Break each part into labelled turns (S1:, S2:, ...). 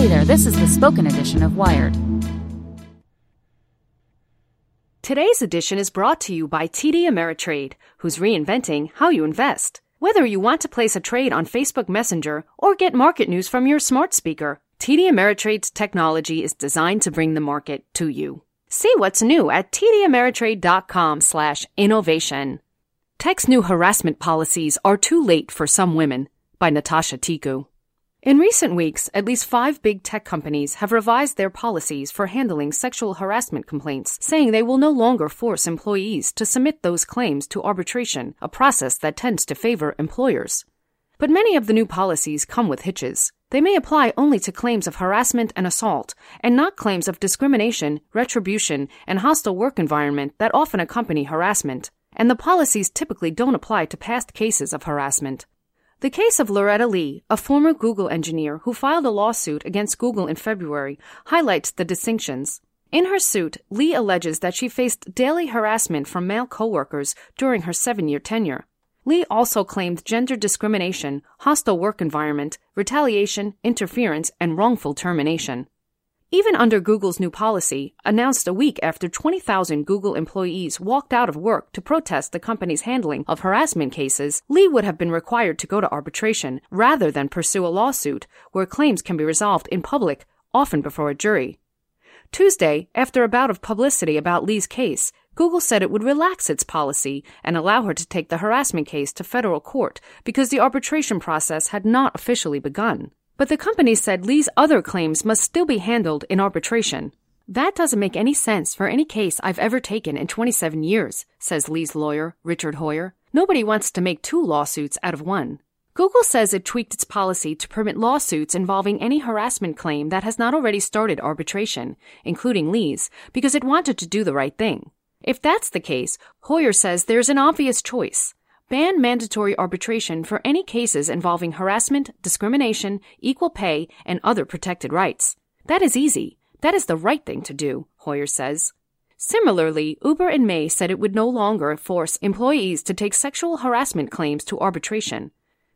S1: Hey there, this is the spoken edition of Wired.
S2: Today's edition is brought to you by TD Ameritrade, who's reinventing how you invest. Whether you want to place a trade on Facebook Messenger or get market news from your smart speaker, TD Ameritrade's technology is designed to bring the market to you. See what's new at tdameritrade.com/innovation. Tech's new harassment policies are too late for some women by Natasha Tiku. In recent weeks, at least five big tech companies have revised their policies for handling sexual harassment complaints, saying they will no longer force employees to submit those claims to arbitration, a process that tends to favor employers. But many of the new policies come with hitches. They may apply only to claims of harassment and assault, and not claims of discrimination, retribution, and hostile work environment that often accompany harassment. And the policies typically don't apply to past cases of harassment. The case of Loretta Lee, a former Google engineer who filed a lawsuit against Google in February, highlights the distinctions. In her suit, Lee alleges that she faced daily harassment from male coworkers during her seven year tenure. Lee also claimed gender discrimination, hostile work environment, retaliation, interference, and wrongful termination. Even under Google's new policy, announced a week after 20,000 Google employees walked out of work to protest the company's handling of harassment cases, Lee would have been required to go to arbitration rather than pursue a lawsuit where claims can be resolved in public, often before a jury. Tuesday, after a bout of publicity about Lee's case, Google said it would relax its policy and allow her to take the harassment case to federal court because the arbitration process had not officially begun. But the company said Lee's other claims must still be handled in arbitration. That doesn't make any sense for any case I've ever taken in 27 years, says Lee's lawyer, Richard Hoyer. Nobody wants to make two lawsuits out of one. Google says it tweaked its policy to permit lawsuits involving any harassment claim that has not already started arbitration, including Lee's, because it wanted to do the right thing. If that's the case, Hoyer says there's an obvious choice. Ban mandatory arbitration for any cases involving harassment, discrimination, equal pay, and other protected rights. That is easy. That is the right thing to do, Hoyer says. Similarly, Uber in May said it would no longer force employees to take sexual harassment claims to arbitration.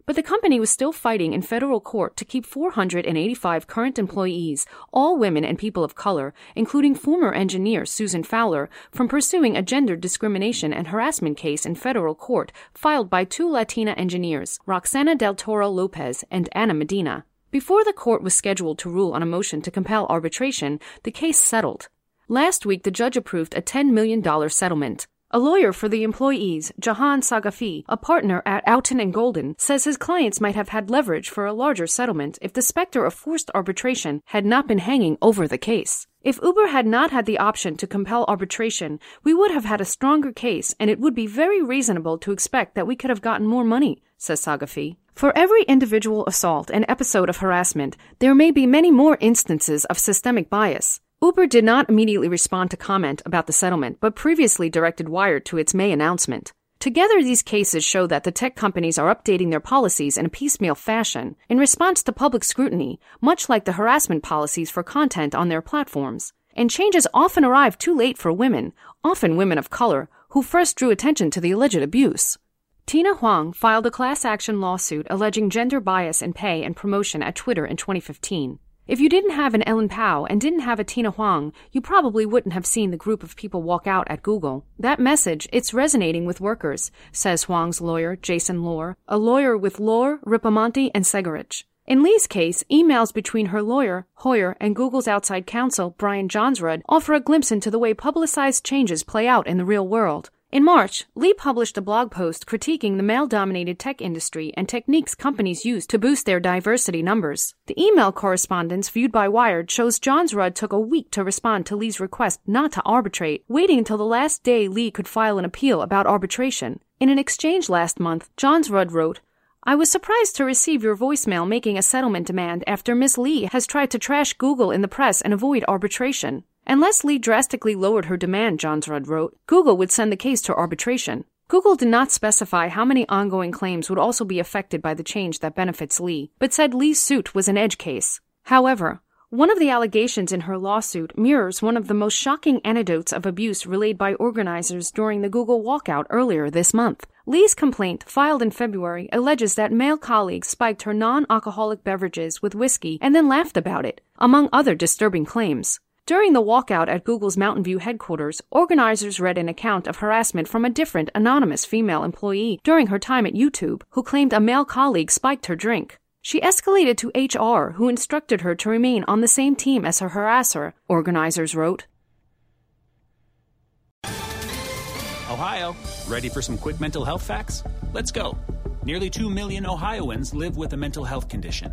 S2: But the company was still fighting in federal court to keep 485 current employees, all women and people of color, including former engineer Susan Fowler, from pursuing a gender discrimination and harassment case in federal court filed by two Latina engineers, Roxana del Toro Lopez and Ana Medina. Before the court was scheduled to rule on a motion to compel arbitration, the case settled. Last week, the judge approved a $10 million settlement. A lawyer for the employees, Jahan Sagafi, a partner at Outten and Golden, says his clients might have had leverage for a larger settlement if the specter of forced arbitration had not been hanging over the case. If Uber had not had the option to compel arbitration, we would have had a stronger case and it would be very reasonable to expect that we could have gotten more money, says Sagafi. For every individual assault and episode of harassment, there may be many more instances of systemic bias. Uber did not immediately respond to comment about the settlement, but previously directed Wired to its May announcement. Together, these cases show that the tech companies are updating their policies in a piecemeal fashion in response to public scrutiny, much like the harassment policies for content on their platforms. And changes often arrive too late for women, often women of color, who first drew attention to the alleged abuse. Tina Huang filed a class action lawsuit alleging gender bias in pay and promotion at Twitter in 2015. If you didn't have an Ellen Pao and didn't have a Tina Huang, you probably wouldn't have seen the group of people walk out at Google. That message, it's resonating with workers, says Huang's lawyer, Jason Lohr, a lawyer with Lohr, Ripamonti, and Segarich. In Lee's case, emails between her lawyer, Hoyer, and Google's outside counsel, Brian Johnsrud, offer a glimpse into the way publicized changes play out in the real world. In March, Lee published a blog post critiquing the male dominated tech industry and techniques companies use to boost their diversity numbers. The email correspondence viewed by Wired shows Johnsrud took a week to respond to Lee's request not to arbitrate, waiting until the last day Lee could file an appeal about arbitration. In an exchange last month, Johnsrud wrote, I was surprised to receive your voicemail making a settlement demand after Miss Lee has tried to trash Google in the press and avoid arbitration. Unless Lee drastically lowered her demand, Johnsrud wrote, Google would send the case to arbitration. Google did not specify how many ongoing claims would also be affected by the change that benefits Lee, but said Lee's suit was an edge case. However, one of the allegations in her lawsuit mirrors one of the most shocking anecdotes of abuse relayed by organizers during the Google walkout earlier this month. Lee's complaint, filed in February, alleges that male colleagues spiked her non alcoholic beverages with whiskey and then laughed about it, among other disturbing claims. During the walkout at Google's Mountain View headquarters, organizers read an account of harassment from a different anonymous female employee during her time at YouTube who claimed a male colleague spiked her drink. She escalated to HR, who instructed her to remain on the same team as her harasser, organizers wrote.
S3: Ohio, ready for some quick mental health facts? Let's go. Nearly 2 million Ohioans live with a mental health condition.